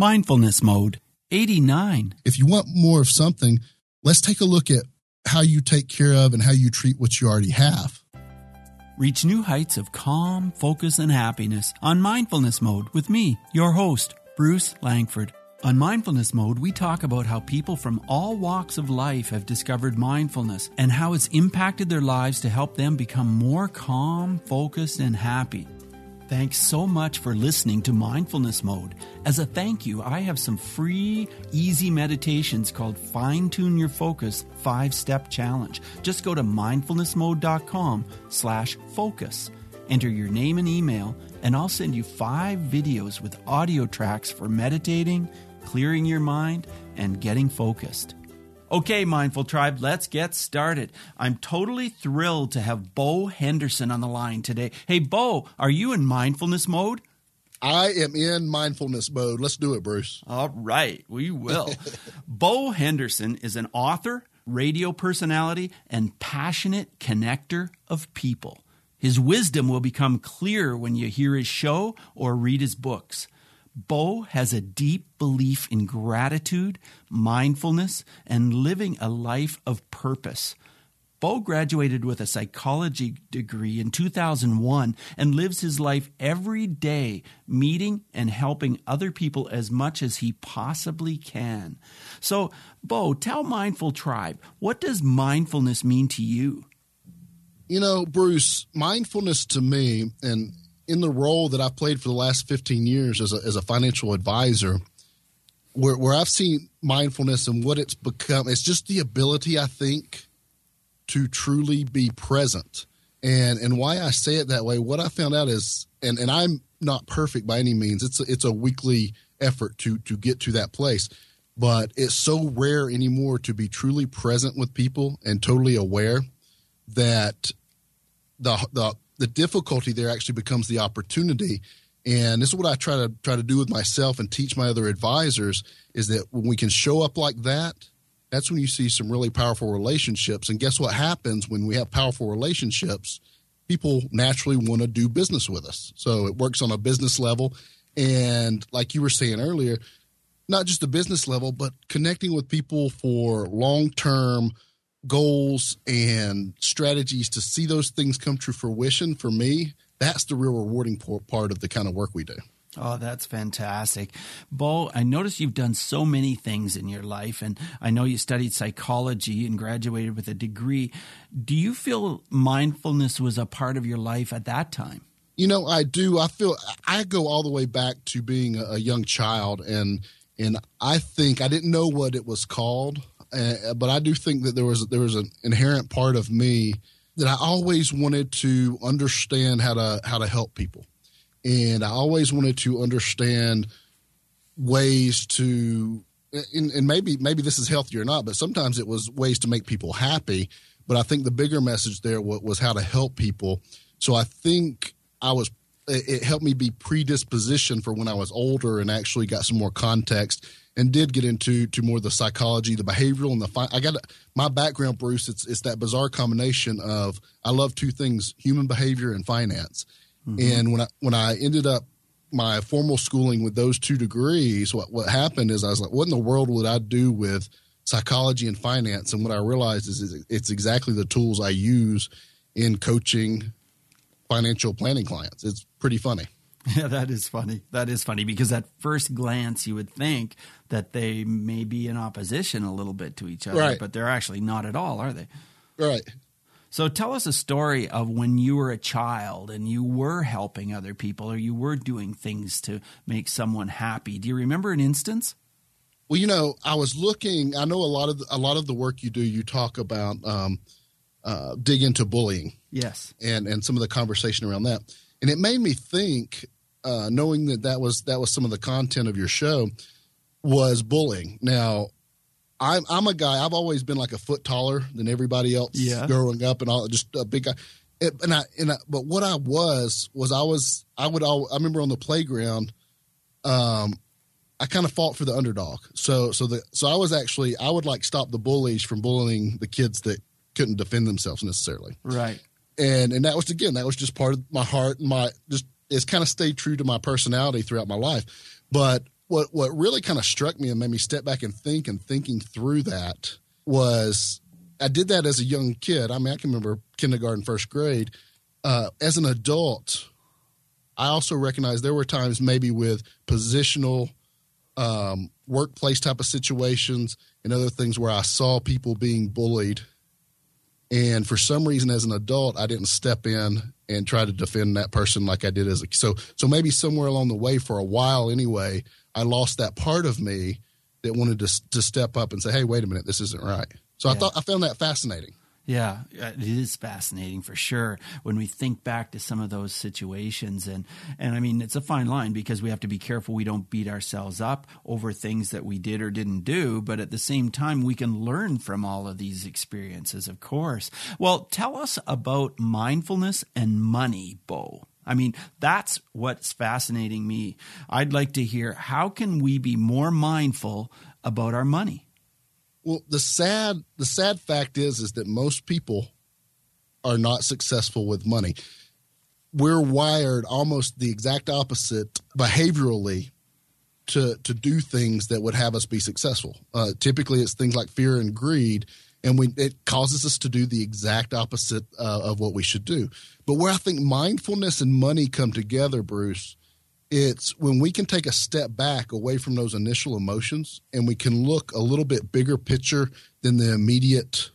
Mindfulness Mode 89. If you want more of something, let's take a look at how you take care of and how you treat what you already have. Reach new heights of calm, focus, and happiness on Mindfulness Mode with me, your host, Bruce Langford. On Mindfulness Mode, we talk about how people from all walks of life have discovered mindfulness and how it's impacted their lives to help them become more calm, focused, and happy. Thanks so much for listening to Mindfulness Mode. As a thank you, I have some free, easy meditations called Fine Tune Your Focus 5-Step Challenge. Just go to mindfulnessmode.com slash focus. Enter your name and email, and I'll send you five videos with audio tracks for meditating, clearing your mind, and getting focused. Okay, Mindful Tribe, let's get started. I'm totally thrilled to have Bo Henderson on the line today. Hey, Bo, are you in mindfulness mode? I am in mindfulness mode. Let's do it, Bruce. All right, we will. Bo Henderson is an author, radio personality, and passionate connector of people. His wisdom will become clear when you hear his show or read his books. Bo has a deep belief in gratitude, mindfulness, and living a life of purpose. Bo graduated with a psychology degree in 2001 and lives his life every day meeting and helping other people as much as he possibly can. So, Bo, tell Mindful Tribe, what does mindfulness mean to you? You know, Bruce, mindfulness to me, and in the role that I've played for the last 15 years as a, as a financial advisor, where, where I've seen mindfulness and what it's become, it's just the ability, I think, to truly be present. And and why I say it that way, what I found out is, and, and I'm not perfect by any means. It's a, it's a weekly effort to to get to that place, but it's so rare anymore to be truly present with people and totally aware that the the the difficulty there actually becomes the opportunity. And this is what I try to try to do with myself and teach my other advisors is that when we can show up like that, that's when you see some really powerful relationships. And guess what happens when we have powerful relationships? People naturally want to do business with us. So it works on a business level. And like you were saying earlier, not just a business level, but connecting with people for long term goals and strategies to see those things come to fruition for me that's the real rewarding part of the kind of work we do Oh, that's fantastic. Bo, I notice you've done so many things in your life, and I know you studied psychology and graduated with a degree. Do you feel mindfulness was a part of your life at that time? You know, I do. I feel I go all the way back to being a young child, and and I think I didn't know what it was called uh, but I do think that there was there was an inherent part of me that I always wanted to understand how to how to help people, and I always wanted to understand ways to and, and maybe maybe this is healthy or not, but sometimes it was ways to make people happy. But I think the bigger message there was, was how to help people. So I think I was it helped me be predispositioned for when I was older and actually got some more context and did get into to more the psychology, the behavioral, and the. Fi- I got my background, Bruce. It's it's that bizarre combination of I love two things: human behavior and finance. Mm-hmm. And when I when I ended up my formal schooling with those two degrees, what what happened is I was like, what in the world would I do with psychology and finance? And what I realized is it's exactly the tools I use in coaching financial planning clients. It's pretty funny. Yeah, that is funny. That is funny because at first glance you would think that they may be in opposition a little bit to each other, right. but they're actually not at all, are they? Right. So tell us a story of when you were a child and you were helping other people or you were doing things to make someone happy. Do you remember an instance? Well, you know, I was looking. I know a lot of the, a lot of the work you do. You talk about um, uh, dig into bullying, yes, and and some of the conversation around that and it made me think, uh, knowing that that was that was some of the content of your show, was bullying. Now, I'm I'm a guy. I've always been like a foot taller than everybody else yeah. growing up, and all just a big guy. It, and I and I, but what I was was I was I would all I remember on the playground, um, I kind of fought for the underdog. So so the so I was actually I would like stop the bullies from bullying the kids that couldn't defend themselves necessarily. Right and and that was again that was just part of my heart and my just it's kind of stayed true to my personality throughout my life but what what really kind of struck me and made me step back and think and thinking through that was I did that as a young kid. I mean, I can remember kindergarten, first grade. Uh, as an adult, I also recognize there were times maybe with positional um, workplace type of situations and other things where I saw people being bullied. And for some reason, as an adult, I didn't step in and try to defend that person like I did as a so so maybe somewhere along the way for a while anyway, I lost that part of me that wanted to to step up and say, "Hey, wait a minute, this isn't right." So yeah. I thought I found that fascinating. Yeah, uh, it is fascinating for sure when we think back to some of those situations and and I mean it's a fine line because we have to be careful we don't beat ourselves up over things that we did or didn't do, but at the same time we can learn from all of these experiences, of course. Well, tell us about mindfulness and money, Bo. I mean, that's what's fascinating me. I'd like to hear how can we be more mindful about our money? Well, the sad the sad fact is is that most people are not successful with money. We're wired almost the exact opposite behaviorally to to do things that would have us be successful. Uh, typically, it's things like fear and greed, and we it causes us to do the exact opposite uh, of what we should do. But where I think mindfulness and money come together, Bruce, it's when we can take a step back away from those initial emotions and we can look a little bit bigger picture than the immediate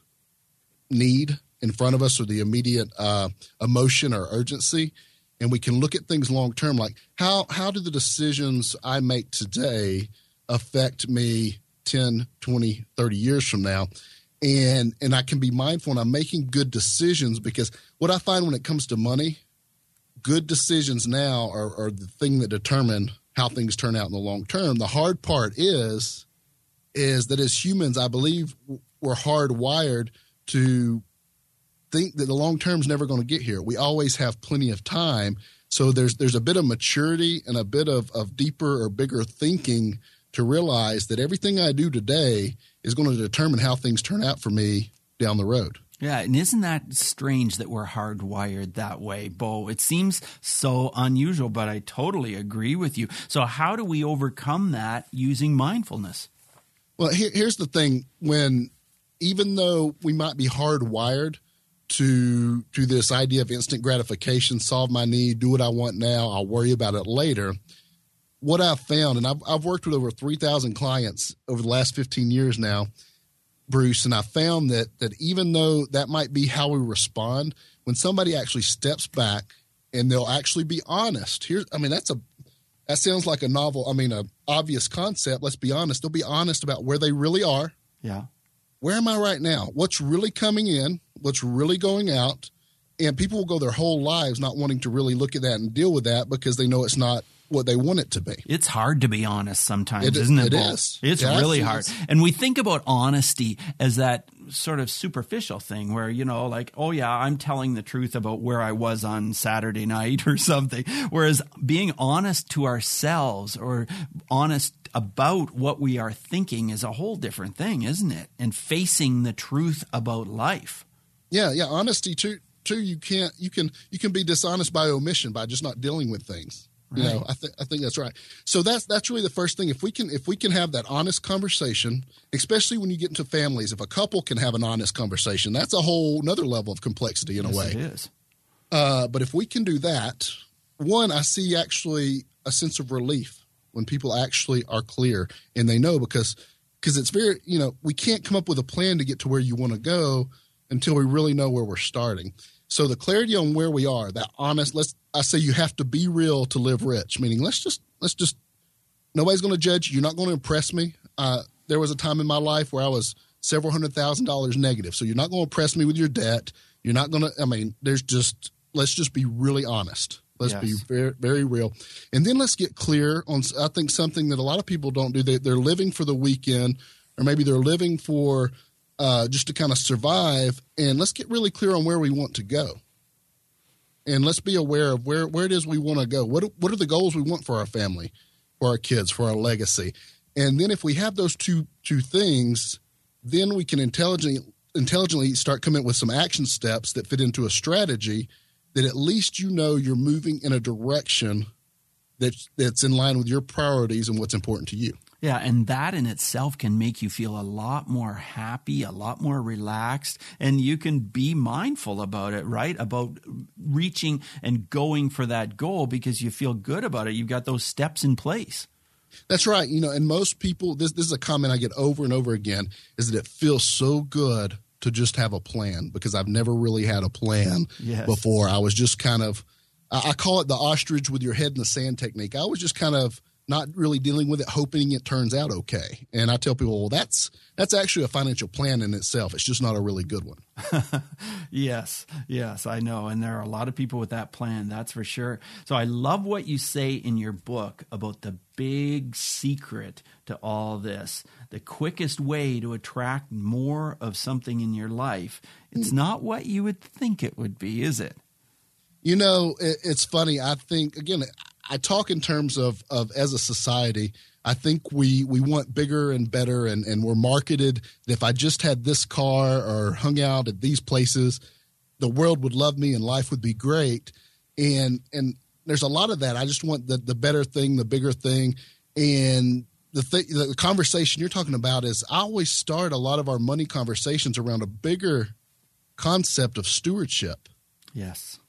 need in front of us or the immediate uh, emotion or urgency and we can look at things long term like how how do the decisions i make today affect me 10 20 30 years from now? And and i can be mindful and i'm making good decisions because what i find when it comes to money good decisions now are, are the thing that determine how things turn out in the long term. The hard part is is that as humans, I believe we're hardwired to think that the long term is never going to get here. We always have plenty of time. So there's there's a bit of maturity and a bit of, of deeper or bigger thinking to realize that everything I do today is going to determine how things turn out for me down the road. Yeah, and isn't that strange that we're hardwired that way, Bo? It seems so unusual, but I totally agree with you. So, how do we overcome that using mindfulness? Well, here, here's the thing: when even though we might be hardwired to to this idea of instant gratification, solve my need, do what I want now, I'll worry about it later. What I've found, and I've, I've worked with over three thousand clients over the last fifteen years now Bruce, and I found that that even though that might be how we respond, when somebody actually steps back and they'll actually be honest. Here's, I mean, that's a that sounds like a novel. I mean, a obvious concept. Let's be honest. They'll be honest about where they really are. Yeah. Where am I right now? What's really coming in? What's really going out? And people will go their whole lives not wanting to really look at that and deal with that because they know it's not what they want it to be. It's hard to be honest sometimes, is isn't it? It is. It's yeah, really hard. And we think about honesty as that sort of superficial thing where, you know, like, oh yeah, I'm telling the truth about where I was on Saturday night or something. Whereas being honest to ourselves or honest about what we are thinking is a whole different thing, isn't it? And facing the truth about life. Yeah, yeah. Honesty too too you can't you can you can be dishonest by omission by just not dealing with things you know, I think I think that's right. So that's that's really the first thing. If we can if we can have that honest conversation, especially when you get into families, if a couple can have an honest conversation, that's a whole another level of complexity in yes, a way. It is. Uh, but if we can do that, one, I see actually a sense of relief when people actually are clear and they know because because it's very you know we can't come up with a plan to get to where you want to go until we really know where we're starting. So the clarity on where we are, that honest, let's I say you have to be real to live rich, meaning let's just let's just nobody's going to judge you. You're not going to impress me. Uh, there was a time in my life where I was several hundred thousand dollars negative. So you're not going to impress me with your debt. You're not going to. I mean, there's just let's just be really honest. Let's yes. be very very real, and then let's get clear on. I think something that a lot of people don't do. They, they're living for the weekend, or maybe they're living for uh, just to kind of survive. And let's get really clear on where we want to go. And let's be aware of where, where it is we want to go. What, what are the goals we want for our family, for our kids, for our legacy? And then if we have those two, two things, then we can intelligently, intelligently start coming with some action steps that fit into a strategy that at least you know you're moving in a direction that's that's in line with your priorities and what's important to you. Yeah, and that in itself can make you feel a lot more happy, a lot more relaxed, and you can be mindful about it, right? About reaching and going for that goal because you feel good about it. You've got those steps in place. That's right. You know, and most people, this, this is a comment I get over and over again, is that it feels so good to just have a plan because I've never really had a plan yes. before. I was just kind of, I call it the ostrich with your head in the sand technique. I was just kind of not really dealing with it, hoping it turns out okay. And I tell people, well, that's that's actually a financial plan in itself. It's just not a really good one. yes, yes, I know. And there are a lot of people with that plan, that's for sure. So I love what you say in your book about the big secret to all this. The quickest way to attract more of something in your life. It's hmm. not what you would think it would be, is it? You know, it's funny. I think again, I talk in terms of of as a society. I think we we want bigger and better, and and we're marketed that if I just had this car or hung out at these places, the world would love me and life would be great. And and there's a lot of that. I just want the the better thing, the bigger thing, and the thing the conversation you're talking about is I always start a lot of our money conversations around a bigger concept of stewardship. Yes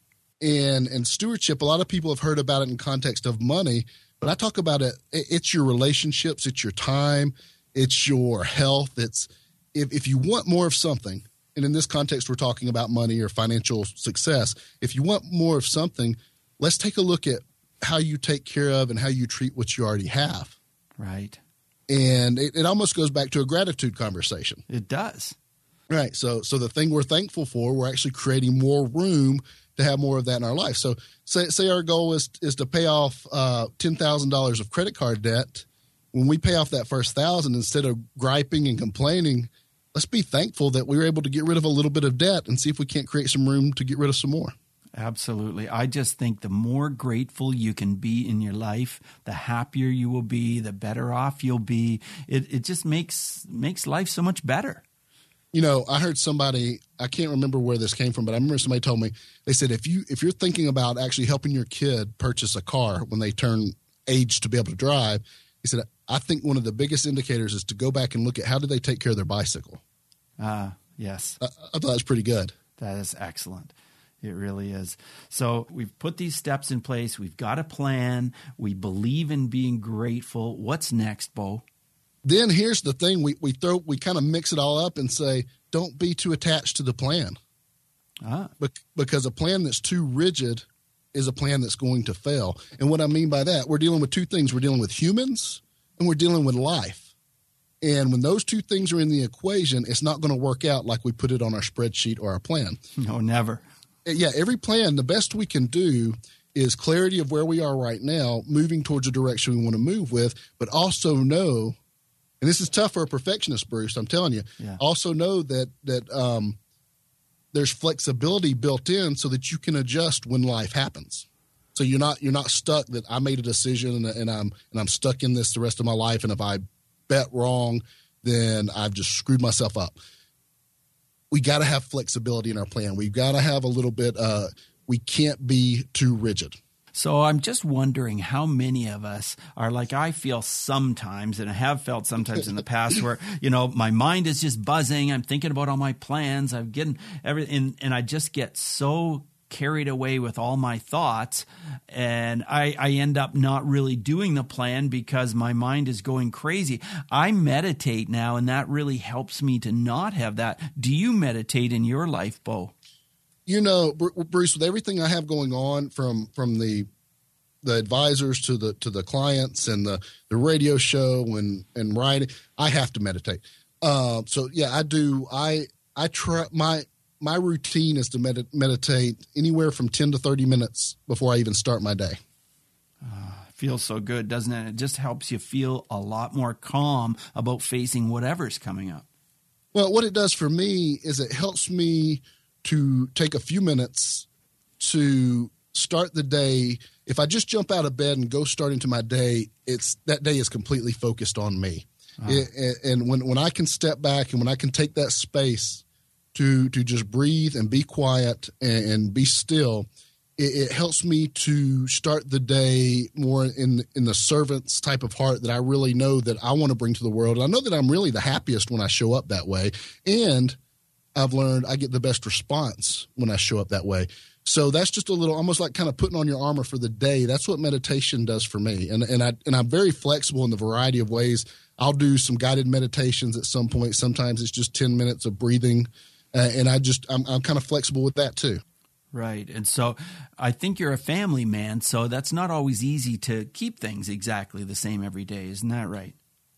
and and stewardship a lot of people have heard about it in context of money but i talk about it it's your relationships it's your time it's your health it's if, if you want more of something and in this context we're talking about money or financial success if you want more of something let's take a look at how you take care of and how you treat what you already have. Right. And it, it almost goes back to a gratitude conversation. It does. Right so so the thing we're thankful for we're actually creating more room to have more of that in our life. So say say our goal is is to pay off uh, ten thousand dollars of credit card debt. When we pay off that first thousand, instead of griping and complaining, let's be thankful that we were able to get rid of a little bit of debt and see if we can't create some room to get rid of some more. Absolutely. I just think the more grateful you can be in your life, the happier you will be, the better off you'll be. It it just makes makes life so much better you know, I heard somebody, I can't remember where this came from, but I remember somebody told me, they said, if you, if you're thinking about actually helping your kid purchase a car when they turn age to be able to drive, he said, I think one of the biggest indicators is to go back and look at how did they take care of their bicycle. Ah, uh, yes. I, I thought that was pretty good. That is excellent. It really is. So we've put these steps in place. We've got a plan. We believe in being grateful. What's next, Bo? Then here's the thing: we we throw we kind of mix it all up and say, don't be too attached to the plan, ah. Be- because a plan that's too rigid is a plan that's going to fail. And what I mean by that, we're dealing with two things: we're dealing with humans and we're dealing with life. And when those two things are in the equation, it's not going to work out like we put it on our spreadsheet or our plan. No, never. Yeah, every plan, the best we can do is clarity of where we are right now, moving towards a direction we want to move with, but also know and this is tough for a perfectionist, Bruce. I'm telling you. Yeah. Also know that that um, there's flexibility built in so that you can adjust when life happens. So you're not you're not stuck that I made a decision and, and I'm and I'm stuck in this the rest of my life. And if I bet wrong, then I've just screwed myself up. We got to have flexibility in our plan. We've got to have a little bit. Uh, we can't be too rigid. So I'm just wondering how many of us are like I feel sometimes, and I have felt sometimes in the past, where you know my mind is just buzzing. I'm thinking about all my plans. I'm getting everything, and, and I just get so carried away with all my thoughts and I, I end up not really doing the plan because my mind is going crazy. I meditate now and that really helps me to not have that. Do you meditate in your life, Bo? You know, Bruce, with everything I have going on from from the the advisors to the to the clients and the the radio show and and writing, I have to meditate. Uh, so yeah, I do. I I try my my routine is to med- meditate anywhere from ten to thirty minutes before I even start my day. Uh, feels so good, doesn't it? It just helps you feel a lot more calm about facing whatever's coming up. Well, what it does for me is it helps me to take a few minutes to start the day. If I just jump out of bed and go start into my day, it's that day is completely focused on me. Uh-huh. It, and when when I can step back and when I can take that space to to just breathe and be quiet and, and be still, it, it, helps me to start the day more in in the servant's type of heart that I really know that I want to bring to the world. And I know that I'm really the happiest when I show up that way. And I've learned I get the best response when I show up that way. So that's just a little almost like kind of putting on your armor for the day. That's what meditation does for me. And and I and I'm very flexible in the variety of ways. I'll do some guided meditations at some point. Sometimes it's just 10 minutes of breathing. Uh, and I just I'm, I'm kind of flexible with that too. Right. And so I think you're a family man, so that's not always easy to keep things exactly the same every day. Isn't that right?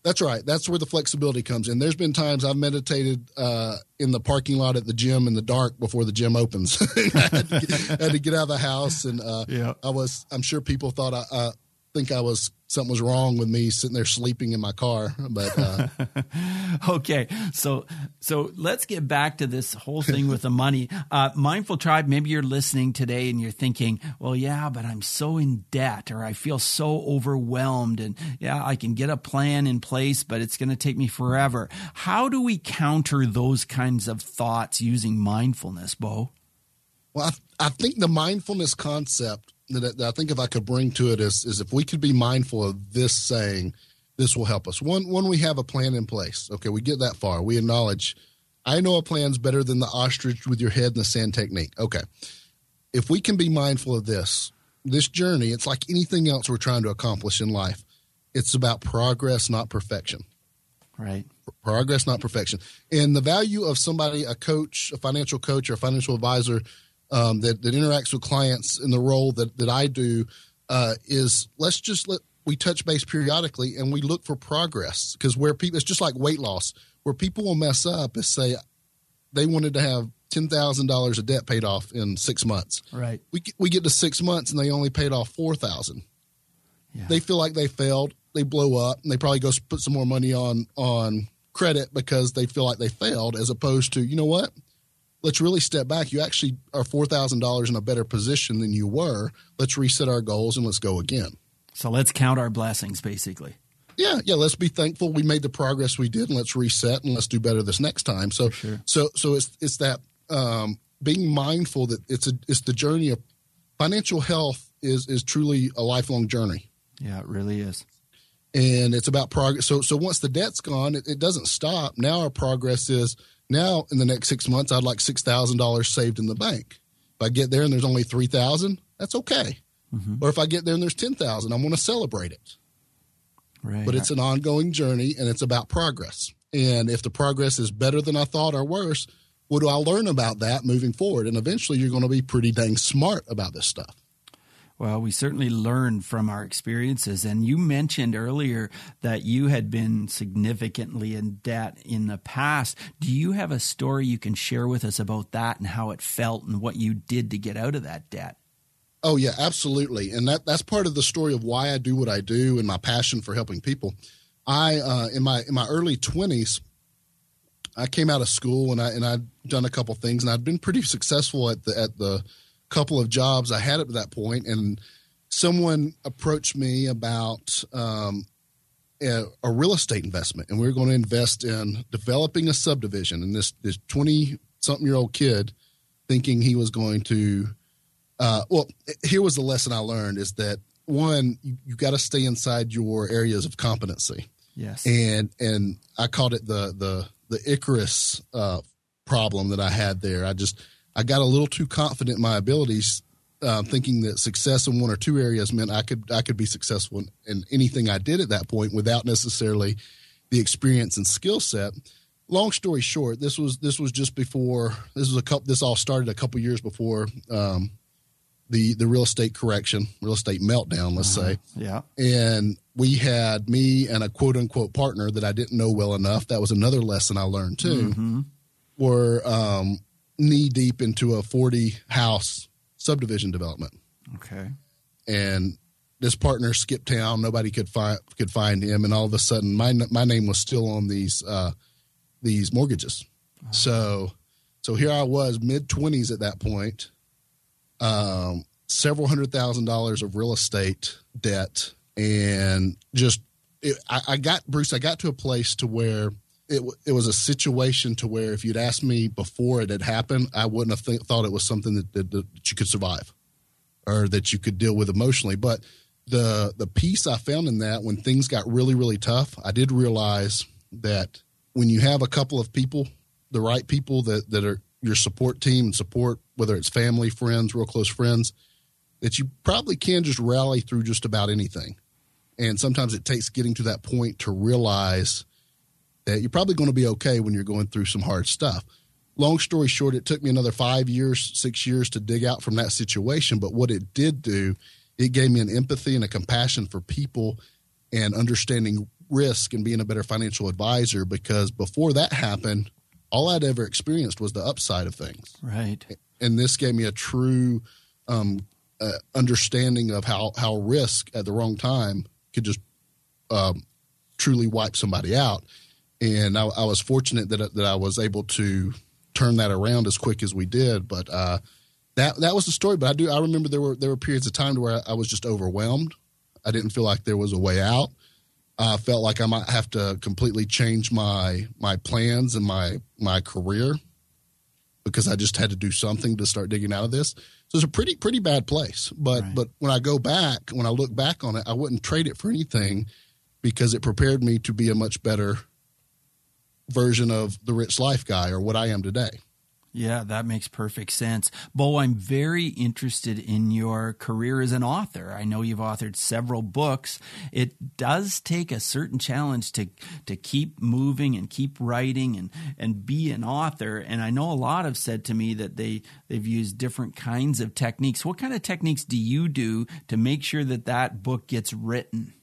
That's right. That's where the flexibility comes in. There's been times I've meditated uh, in the parking lot at the gym in the dark before the gym opens. I, had get, I, had to get, out of the house, and uh, yeah. I was. I'm sure people thought I, uh, think I was something was wrong with me sitting there sleeping in my car. But uh, okay, so so let's get back to this whole thing with the money. Uh, Mindful Tribe, maybe you're listening today and you're thinking, well, yeah, but I'm so in debt, or I feel so overwhelmed, and yeah, I can get a plan in place, but it's going to take me forever. How do we counter those kinds of thoughts using mindfulness, Bo? Well, I, I think the mindfulness concept that, that I think if I could bring to it is, is if we could be mindful of this saying, this will help us. One, one, we have a plan in place. Okay, we get that far. We acknowledge, I know a plan's better than the ostrich with your head in the sand technique. Okay, if we can be mindful of this, this journey, it's like anything else we're trying to accomplish in life. It's about progress, not perfection. Right. Progress, not perfection. And the value of somebody, a coach, a financial coach, or a financial advisor um, that, that interacts with clients in the role that, that I do uh, is let's just let we touch base periodically and we look for progress because where people it's just like weight loss where people will mess up is say they wanted to have ten thousand dollars of debt paid off in six months. Right. We we get to six months and they only paid off four thousand. Yeah. They feel like they failed. They blow up and they probably go put some more money on on credit because they feel like they failed, as opposed to you know what let's really step back. You actually are $4,000 in a better position than you were. Let's reset our goals and let's go again. So let's count our blessings, basically. Yeah, yeah. Let's be thankful we made the progress we did, and let's reset and let's do better this next time. So, sure. so, so it's it's that um, being mindful that it's a it's the journey of financial health is is truly a lifelong journey. Yeah, it really is. And it's about progress. So, so once the debt's gone, it, it doesn't stop. Now our progress is now, in the next six months, I'd like six thousand dollars saved in the bank. If I get there and there's only three thousand, that's okay. Mm-hmm. Or if I get there and there's ten thousand, I want to celebrate it. Right. But it's an ongoing journey, and it's about progress. And if the progress is better than I thought or worse, what do I learn about that moving forward? And eventually, you're going to be pretty dang smart about this stuff. Well, we certainly learn from our experiences. And you mentioned earlier that you had been significantly in debt in the past. Do you have a story you can share with us about that and how it felt and what you did to get out of that debt? Oh yeah, absolutely. And that that's part of the story of why I do what I do and my passion for helping people. I uh, in my in my early 20s I came out of school and I and I'd done a couple things and I'd been pretty successful at the at the couple of jobs I had at that point, and someone approached me about um, a, a, real estate investment, and we are going to invest in developing a subdivision. And this this twenty something year old kid thinking he was going to. Uh, well, here was the lesson I learned: is that one, you, you got to stay inside your areas of competency. Yes, and and I called it the the the Icarus uh, problem that I had there. I just I got a little too confident in my abilities, uh, thinking that success in one or two areas meant I could I could be successful in, in anything I did at that point without necessarily the experience and skill set. Long story short, this was this was just before this was a couple. This all started a couple years before um, the the real estate correction, real estate meltdown, let's uh-huh. say. Yeah. And we had me and a quote unquote partner that I didn't know well enough. That was another lesson I learned too. Mm-hmm. Were um, knee deep into a 40 house subdivision development. Okay. And this partner skipped town. Nobody could find could find him, and all of a sudden, my my name was still on these uh, these mortgages. So, so here I was, mid twenties at that point, um, several hundred thousand dollars of real estate debt, and just it, I, I got Bruce. I got to a place to where it, it was a situation to where if you'd asked me before it had happened, I wouldn't have th- thought it was something that, that, that, you could survive. or that you could deal with emotionally. But the the piece I found in that when things got really really tough, I did realize that when you have a couple of people, the right people that that are your support team and support, whether it's family, friends, real close friends, that you probably can just rally through just about anything. And sometimes it takes getting to that point to realize that you're probably going to be okay when you're going through some hard stuff. Long story short, it took me another five years, six years to dig out from that situation. But what it did do, it gave me an empathy and a compassion for people and understanding risk and being a better financial advisor because before that happened, all I'd ever experienced was the upside of things. Right. And this gave me a true um, uh, understanding of how, how risk at the wrong time could just um, truly wipe somebody out. And I, I, was fortunate that that I was able to turn that around as quick as we did. But uh, that that was the story. But I do I remember there were there were periods of time where I, I was just overwhelmed. I didn't feel like there was a way out. I felt like I might have to completely change my my plans and my my career because I just had to do something to start digging out of this. So it's a pretty pretty bad place. But right. but when I go back, when I look back on it, I wouldn't trade it for anything because it prepared me to be a much better version of the rich life guy or what I am today. Yeah, that makes perfect sense. Bo, I'm very interested in your career as an author. I know you've authored several books. It does take a certain challenge to to keep moving and keep writing and and be an author. And I know a lot have said to me that they they've used different kinds of techniques. What kind of techniques do you do to make sure that that book gets written?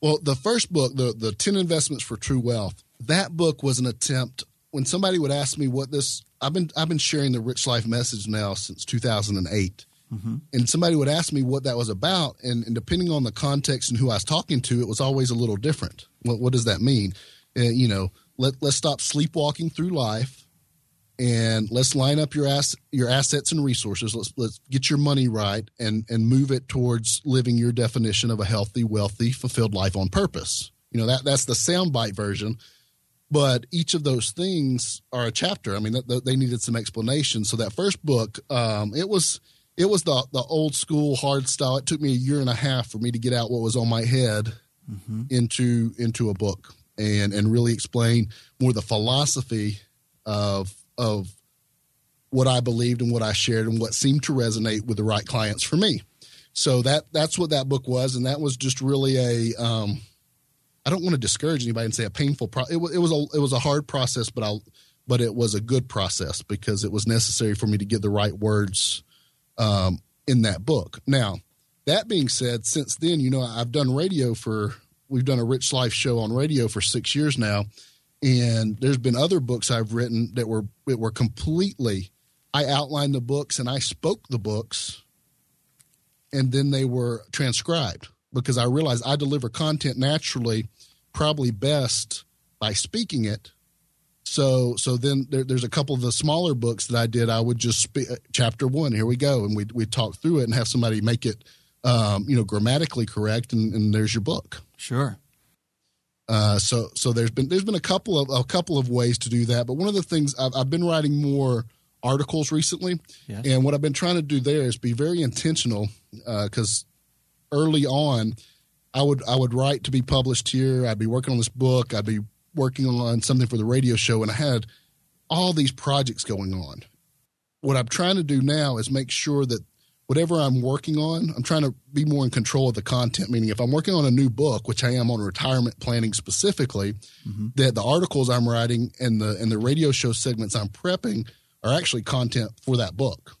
Well, the first book, the the 10 investments for true wealth, that book was an attempt when somebody would ask me what this I've been I've been sharing the Rich Life message now since 2008. Mm-hmm. And somebody would ask me what that was about, and, and, depending on the context and who I was talking to, it was always a little different. What, what does that mean? Uh, you know, let let's stop sleepwalking through life, and let's line up your ass your assets and resources. Let's let's get your money right, and and move it towards living your definition of a healthy, wealthy, fulfilled life on purpose. You know that that's the soundbite version but each of those things are a chapter. I mean, th- th- they needed some explanation. So that first book, um, it was it was the the old school hard style. It took me a year and a half for me to get out what was on my head mm-hmm. into into a book and and really explain more the philosophy of of what I believed and what I shared and what seemed to resonate with the right clients for me. So that that's what that book was, and that was just really a um, I don't want to discourage anybody and say a painful pro- it, was, it was a it was a hard process, but I but it was a good process because it was necessary for me to get the right words um, in that book. Now, that being said, since then, you know, I've done radio for we've done a Rich Life show on radio for six years now, and there's been other books I've written that were that were completely. I outlined the books and I spoke the books, and then they were transcribed because I realized I deliver content naturally, probably best by speaking it. So so then there, there's a couple of the smaller books that I did. I would just speak uh, chapter one. Here we go, and we we talk through it and have somebody make it, um, you know, grammatically correct, and, and there's your book. Sure. Uh, so so there's been there's been a couple of a couple of ways to do that, but one of the things I've, I've been writing more articles recently, yes. and what I've been trying to do there is be very intentional because uh, early on, I would I would write to be published here. I'd be working on this book. I'd be working on something for the radio show, and I had all these projects going on. What I'm trying to do now is make sure that whatever I'm working on, I'm trying to be more in control of the content. Meaning, if I'm working on a new book, which I am on retirement planning specifically, mm-hmm. that the articles I'm writing and the and the radio show segments I'm prepping are actually content for that book.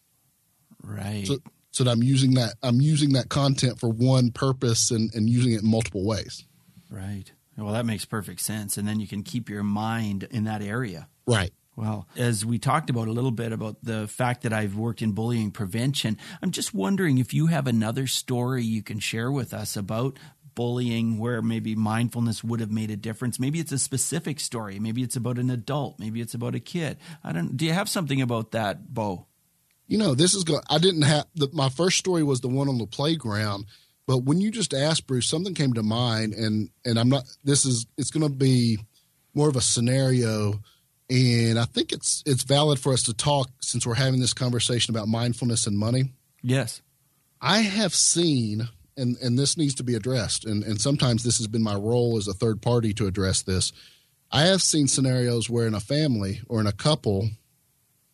Right. So, so that I'm using that I'm using that content for one purpose and, and using it in multiple ways. Right. Well, that makes perfect sense. And then you can keep your mind in that area. Right. Well, as we talked about a little bit about the fact that I've worked in bullying prevention, I'm just wondering if you have another story you can share with us about bullying where maybe mindfulness would have made a difference. Maybe it's a specific story. Maybe it's about an adult. Maybe it's about a kid. I don't. Do you have something about that, Bo? You know, this is going. I didn't have the, my first story was the one on the playground, but when you just asked Bruce, something came to mind, and and I'm not. This is it's going to be more of a scenario, and I think it's it's valid for us to talk since we're having this conversation about mindfulness and money. Yes, I have seen, and and this needs to be addressed, and and sometimes this has been my role as a third party to address this. I have seen scenarios where in a family or in a couple,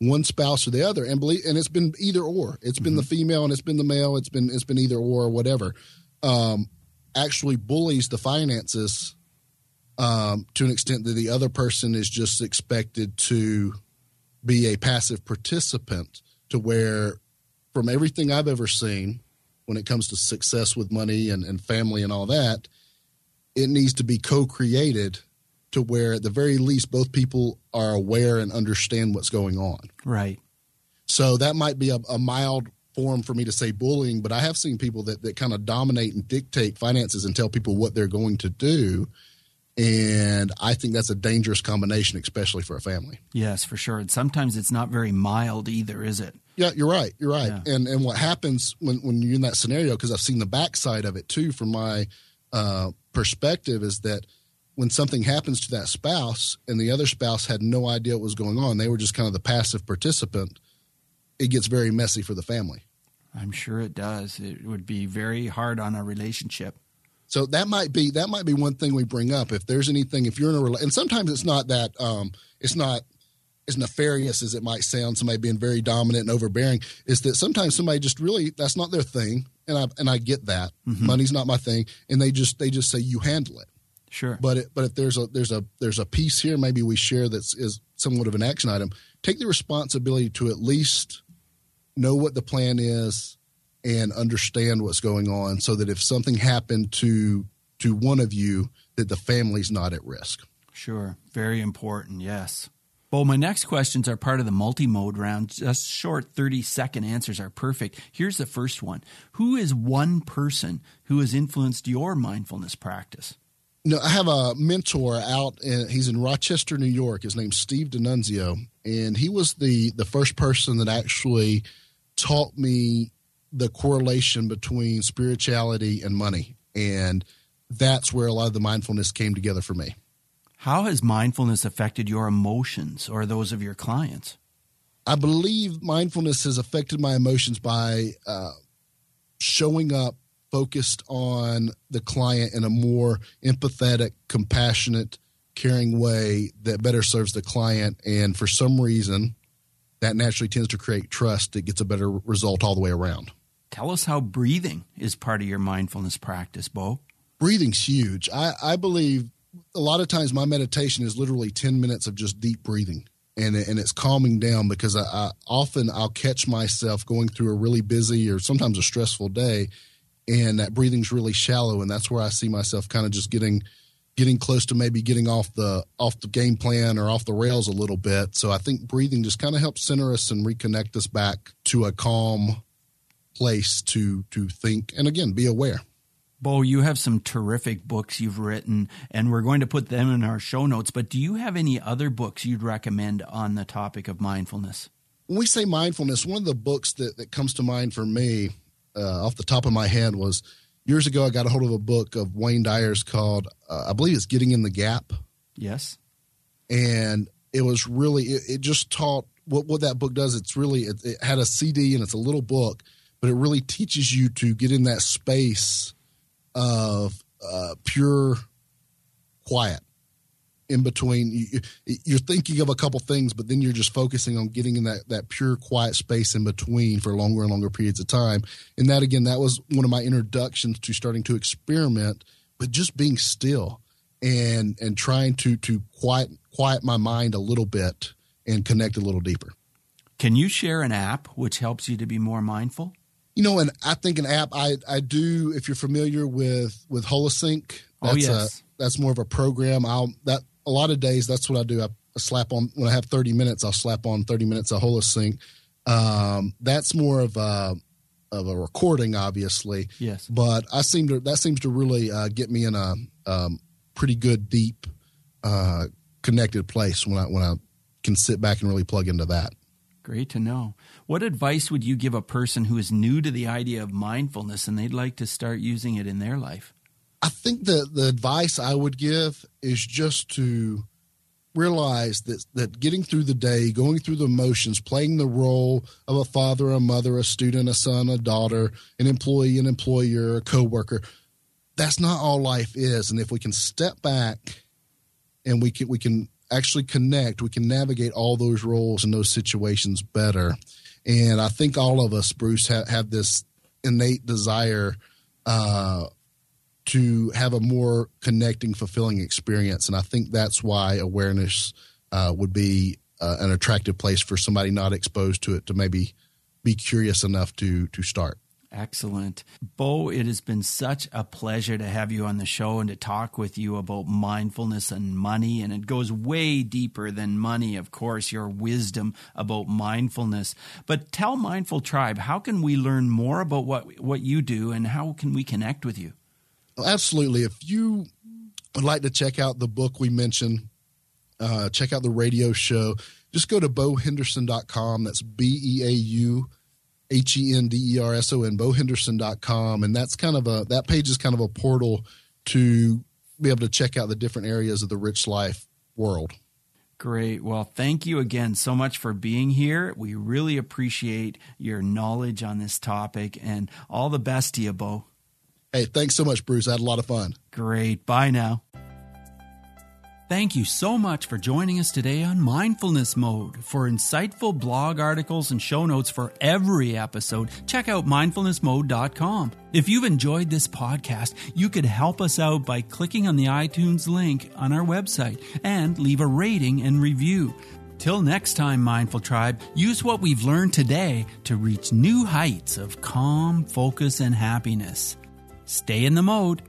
one spouse or the other, and believe, and it's been either or. It's been the female and it's been the male. It's been it's been either or, or whatever. Um, actually bullies the finances um, to an extent that the other person is just expected to be a passive participant to where from everything I've ever seen when it comes to success with money and, and family and all that, it needs to be co-created to where at the very least both people are aware and understand what's going on. Right. So that might be a, a mild form for me to say bullying, but I have seen people that, that kind of dominate and dictate finances and tell people what they're going to do. And I think that's a dangerous combination, especially for a family. Yes, for sure. And sometimes it's not very mild either, is it? Yeah, you're right. You're right. Yeah. And and what happens when, when you're in that scenario, because I've seen the backside of it too from my uh, perspective, is that when something happens to that spouse and the other spouse had no idea what was going on, they were just kind of the passive participant it gets very messy for the family. I'm sure it does. It would be very hard on a relationship. So that might be that might be one thing we bring up. If there's anything, if you're in a relationship, and sometimes it's not that um, it's not as nefarious as it might sound. Somebody being very dominant and overbearing is that sometimes somebody just really that's not their thing, and I and I get that mm-hmm. money's not my thing, and they just they just say you handle it. Sure. But it, but if there's a there's a there's a piece here, maybe we share that's is somewhat of an action item. Take the responsibility to at least know what the plan is and understand what's going on so that if something happened to to one of you that the family's not at risk sure very important yes well, my next questions are part of the multi mode round. Just short 30 second answers are perfect. Here's the first one Who is one person who has influenced your mindfulness practice? No, I have a mentor out. In, he's in Rochester, New York. His name's Steve D'Annunzio, and he was the the first person that actually taught me the correlation between spirituality and money. And that's where a lot of the mindfulness came together for me. How has mindfulness affected your emotions or those of your clients? I believe mindfulness has affected my emotions by uh, showing up focused on the client in a more empathetic, compassionate, caring way that better serves the client. And for some reason, that naturally tends to create trust. It gets a better result all the way around. Tell us how breathing is part of your mindfulness practice, Bo. Breathing's huge. I, I believe a lot of times my meditation is literally 10 minutes of just deep breathing. And, and it's calming down because I, I often I'll catch myself going through a really busy or sometimes a stressful day, and that breathing's really shallow, and that's where I see myself kind of just getting – getting close to maybe getting off the off the game plan or off the rails a little bit. So I think breathing just kind of helps center us and reconnect us back to a calm place to to think and again be aware. Bo, you have some terrific books you've written, and we're going to put them in our show notes. But do you have any other books you'd recommend on the topic of mindfulness? When we say mindfulness, one of the books that, that comes to mind for me uh, off the top of my head was years ago, I got a hold of a book of Wayne Dyer's called, uh, I believe it's Getting in the Gap. Yes. And it was really, it, it just taught what, what that book does. It's really, it, it, had a CD and it's a little book, but it really teaches you to get in that space of uh, pure quiet in between you're thinking of a couple things but then you're just focusing on getting in that that pure quiet space in between for longer and longer periods of time. And that again that was one of my introductions to starting to experiment with just being still and and trying to to quiet quiet my mind a little bit and connect a little deeper. Can you share an app which helps you to be more mindful? You know and i think an app i i do if you're familiar with with holosync oh, that's oh yes. a that's more of a program. I'll that a lot of days that's what I do. I slap on when I have 30 minutes. I'll slap on 30 minutes of Holosync. Um, that's more of a of a recording, obviously. Yes. But I seem to that seems to really uh, get me in a um, pretty good, deep, uh, connected place when I when I can sit back and really plug into that. Great to know. What advice would you give a person who is new to the idea of mindfulness and they'd like to start using it in their life? I think that the advice I would give is just to realize that that getting through the day, going through the motions, playing the role of a father, a mother, a student, a son, a daughter, an employee, an employer, a coworker, that's not all life is. And if we can step back and we can we can actually connect, we can navigate all those roles and those situations better. And I think all of us, Bruce, have, have this innate desire uh, to have a more connecting, fulfilling experience. And I think that's why awareness uh, would be uh, an attractive place for somebody not exposed to it to maybe be curious enough to to start. Excellent. Beau, it has been such a pleasure to have you on the show and to talk with you about mindfulness and money. And it goes way deeper than money, of course, your wisdom about mindfulness. But tell Mindful Tribe, how can we learn more about what, what you do and how can we connect with you? Absolutely. If you would like to check out the book we mentioned, uh, check out the radio show, just go to beauhenderson.com. That's B E A U H E N D E R S O N, beauhenderson.com. And that's kind of a, that page is kind of a portal to be able to check out the different areas of the rich life world. Great. Well, thank you again so much for being here. We really appreciate your knowledge on this topic and all the best to you, Beau. Hey, thanks so much, Bruce. I had a lot of fun. Great. Bye now. Thank you so much for joining us today on Mindfulness Mode. For insightful blog articles and show notes for every episode, check out mindfulnessmode.com. If you've enjoyed this podcast, you could help us out by clicking on the iTunes link on our website and leave a rating and review. Till next time, Mindful Tribe, use what we've learned today to reach new heights of calm, focus, and happiness. Stay in the mode